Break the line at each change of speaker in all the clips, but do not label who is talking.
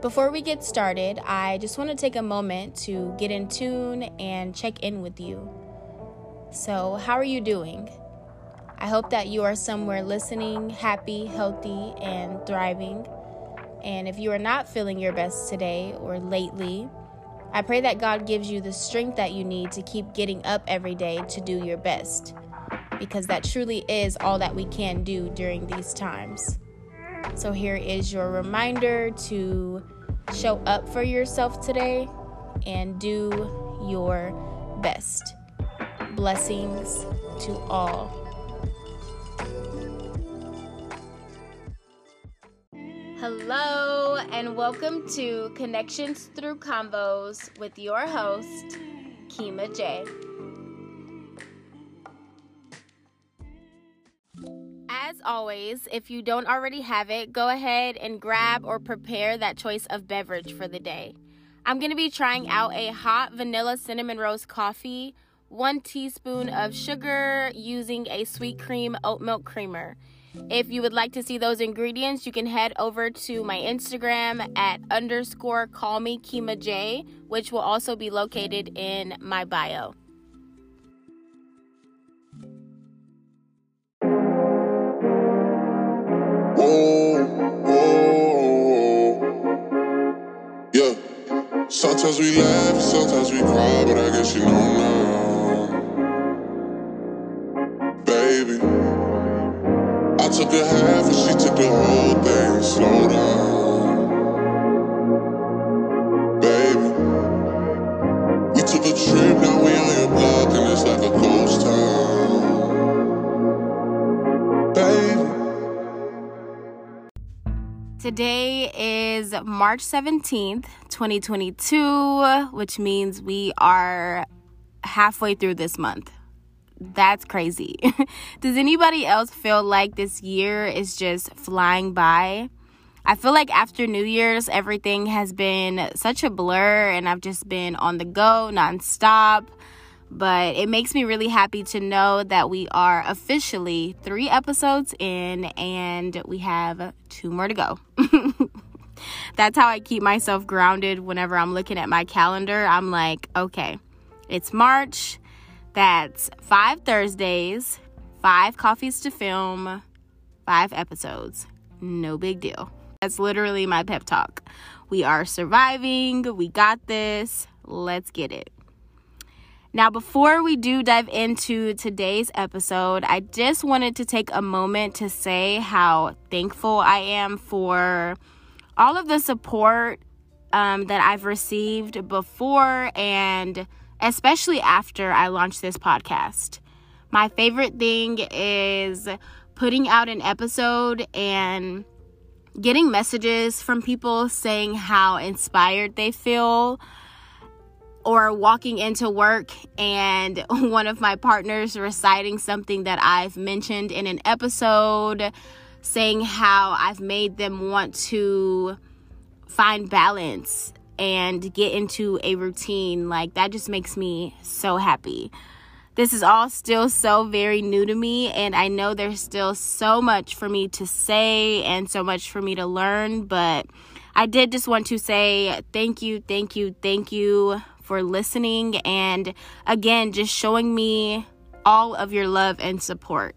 Before we get started, I just want to take a moment to get in tune and check in with you. So, how are you doing? I hope that you are somewhere listening, happy, healthy, and thriving. And if you are not feeling your best today or lately, I pray that God gives you the strength that you need to keep getting up every day to do your best, because that truly is all that we can do during these times. So, here is your reminder to show up for yourself today and do your best. Blessings to all. Hello, and welcome to Connections Through Convos with your host, Kima J. As always, if you don't already have it, go ahead and grab or prepare that choice of beverage for the day. I'm going to be trying out a hot vanilla cinnamon rose coffee, one teaspoon of sugar using a sweet cream oat milk creamer. If you would like to see those ingredients, you can head over to my Instagram at underscore call me Kima J, which will also be located in my bio.
Sometimes we laugh, sometimes we cry, but I guess you know now, baby. I took a half and she took the whole thing. Slow down, baby. We took a trip, now we on your block and it's like a ghost town, baby.
Today is March 17th, 2022, which means we are halfway through this month. That's crazy. Does anybody else feel like this year is just flying by? I feel like after New Year's, everything has been such a blur and I've just been on the go nonstop. But it makes me really happy to know that we are officially three episodes in and we have two more to go. That's how I keep myself grounded whenever I'm looking at my calendar. I'm like, okay, it's March. That's five Thursdays, five coffees to film, five episodes. No big deal. That's literally my pep talk. We are surviving. We got this. Let's get it. Now, before we do dive into today's episode, I just wanted to take a moment to say how thankful I am for all of the support um, that I've received before and especially after I launched this podcast. My favorite thing is putting out an episode and getting messages from people saying how inspired they feel or walking into work and one of my partners reciting something that I've mentioned in an episode, saying how I've made them want to find balance and get into a routine. Like, that just makes me so happy. This is all still so very new to me, and I know there's still so much for me to say and so much for me to learn, but I did just want to say thank you, thank you, thank you for listening and again, just showing me all of your love and support.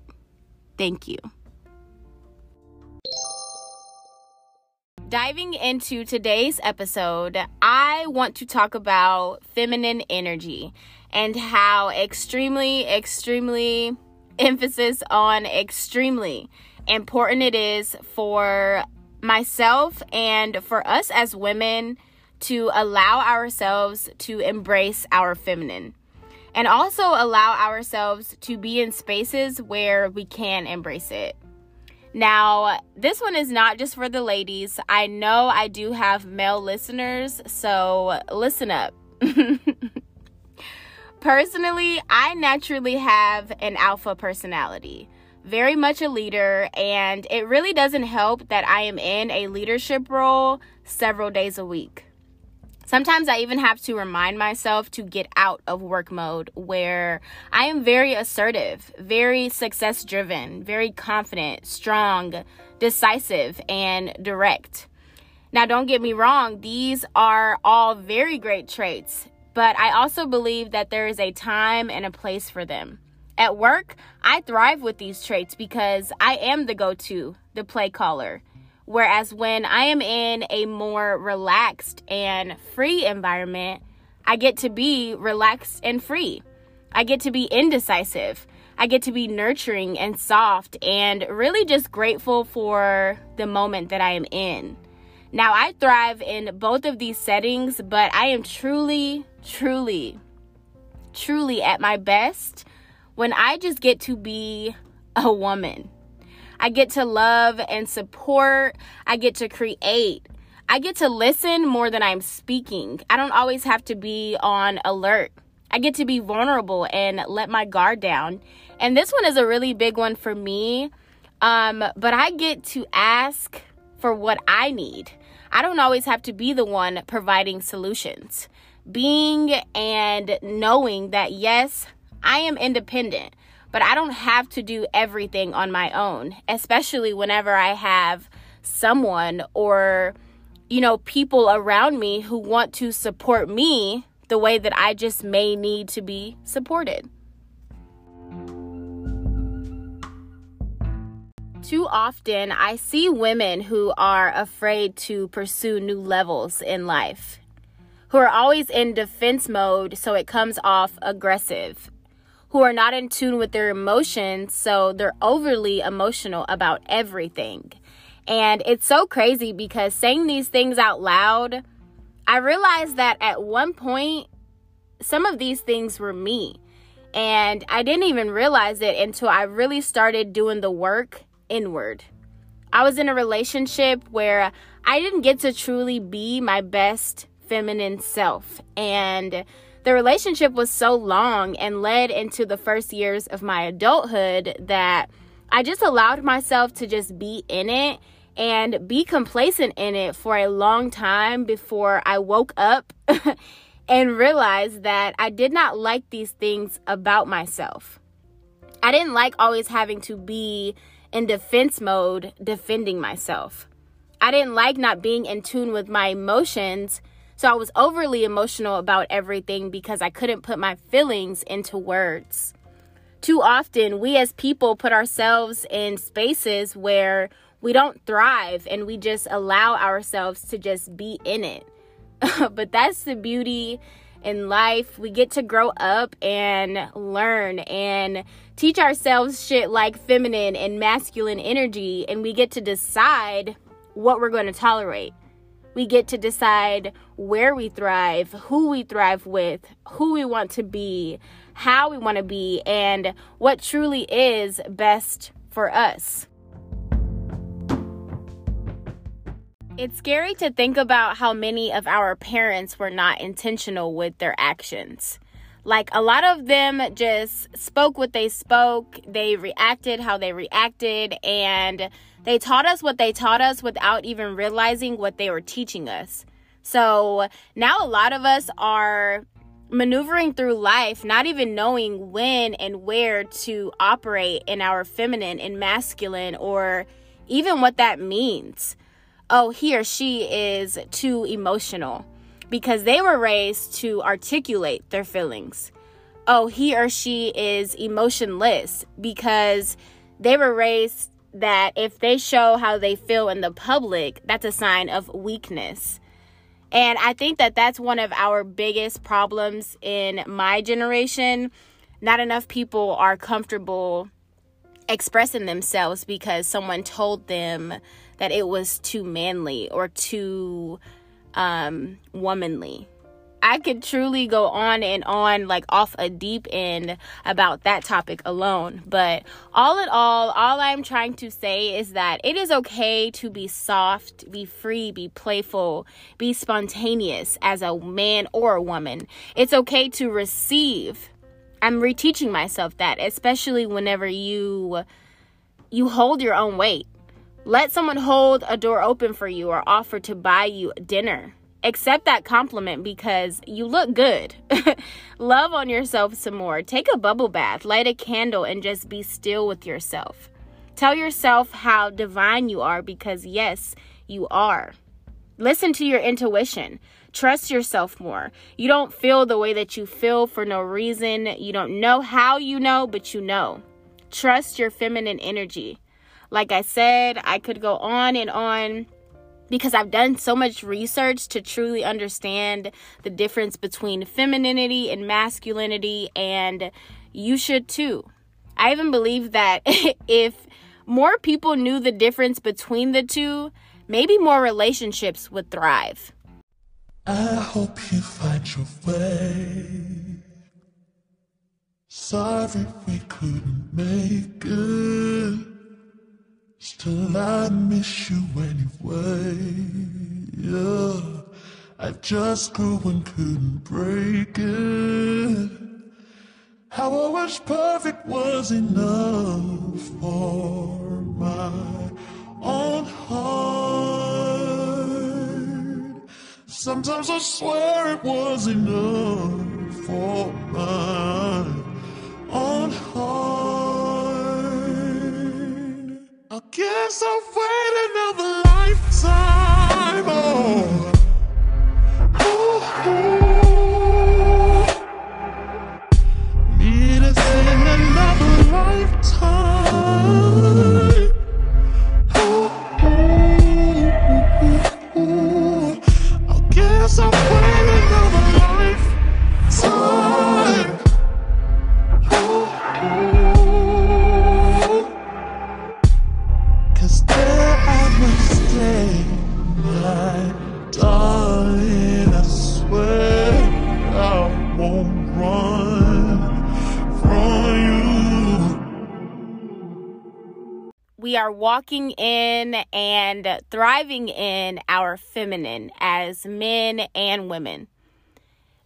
Thank you. Diving into today's episode, I want to talk about feminine energy and how extremely, extremely, emphasis on extremely important it is for myself and for us as women to allow ourselves to embrace our feminine and also allow ourselves to be in spaces where we can embrace it. Now, this one is not just for the ladies. I know I do have male listeners, so listen up. Personally, I naturally have an alpha personality, very much a leader, and it really doesn't help that I am in a leadership role several days a week. Sometimes I even have to remind myself to get out of work mode where I am very assertive, very success driven, very confident, strong, decisive, and direct. Now, don't get me wrong, these are all very great traits, but I also believe that there is a time and a place for them. At work, I thrive with these traits because I am the go to, the play caller. Whereas when I am in a more relaxed and free environment, I get to be relaxed and free. I get to be indecisive. I get to be nurturing and soft and really just grateful for the moment that I am in. Now, I thrive in both of these settings, but I am truly, truly, truly at my best when I just get to be a woman. I get to love and support. I get to create. I get to listen more than I'm speaking. I don't always have to be on alert. I get to be vulnerable and let my guard down. And this one is a really big one for me. Um, but I get to ask for what I need. I don't always have to be the one providing solutions. Being and knowing that, yes, I am independent, but I don't have to do everything on my own, especially whenever I have someone or, you know, people around me who want to support me the way that I just may need to be supported. Too often, I see women who are afraid to pursue new levels in life, who are always in defense mode, so it comes off aggressive who are not in tune with their emotions, so they're overly emotional about everything. And it's so crazy because saying these things out loud, I realized that at one point, some of these things were me. And I didn't even realize it until I really started doing the work inward. I was in a relationship where I didn't get to truly be my best feminine self. And the relationship was so long and led into the first years of my adulthood that I just allowed myself to just be in it and be complacent in it for a long time before I woke up and realized that I did not like these things about myself. I didn't like always having to be in defense mode defending myself. I didn't like not being in tune with my emotions so I was overly emotional about everything because I couldn't put my feelings into words. Too often, we as people put ourselves in spaces where we don't thrive and we just allow ourselves to just be in it. but that's the beauty in life. We get to grow up and learn and teach ourselves shit like feminine and masculine energy, and we get to decide what we're going to tolerate. We get to decide where we thrive, who we thrive with, who we want to be, how we want to be, and what truly is best for us. It's scary to think about how many of our parents were not intentional with their actions. Like a lot of them just spoke what they spoke, they reacted how they reacted, and they taught us what they taught us without even realizing what they were teaching us. So now a lot of us are maneuvering through life, not even knowing when and where to operate in our feminine and masculine, or even what that means. Oh, he or she is too emotional because they were raised to articulate their feelings. Oh, he or she is emotionless because they were raised that if they show how they feel in the public, that's a sign of weakness. And I think that that's one of our biggest problems in my generation. Not enough people are comfortable expressing themselves because someone told them that it was too manly or too um, womanly. I could truly go on and on, like off a deep end about that topic alone. But all in all, all I'm trying to say is that it is okay to be soft, be free, be playful, be spontaneous as a man or a woman. It's okay to receive. I'm reteaching myself that, especially whenever you you hold your own weight. Let someone hold a door open for you or offer to buy you dinner accept that compliment because you look good. Love on yourself some more. Take a bubble bath, light a candle, and just be still with yourself. Tell yourself how divine you are because, yes, you are. Listen to your intuition. Trust yourself more. You don't feel the way that you feel for no reason. You don't know how you know, but you know. Trust your feminine energy. Like I said, I could go on and on because I've done so much research to truly understand the difference between femininity and masculinity, and you should too. I even believe that if more people knew the difference between the two, maybe more relationships would thrive.
I hope you find your way. Sorry we couldn't make it. Still, I miss you anyway. Yeah, I just grew and couldn't break it. How I wish perfect was enough for my own heart. Sometimes I swear it was enough for my guess I'll wait another lifetime. Oh.
Are walking in and thriving in our feminine as men and women.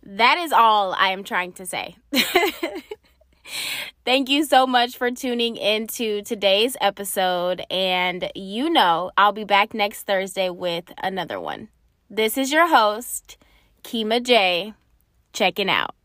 That is all I am trying to say. Thank you so much for tuning into today's episode. And you know, I'll be back next Thursday with another one. This is your host, Kima J, checking out.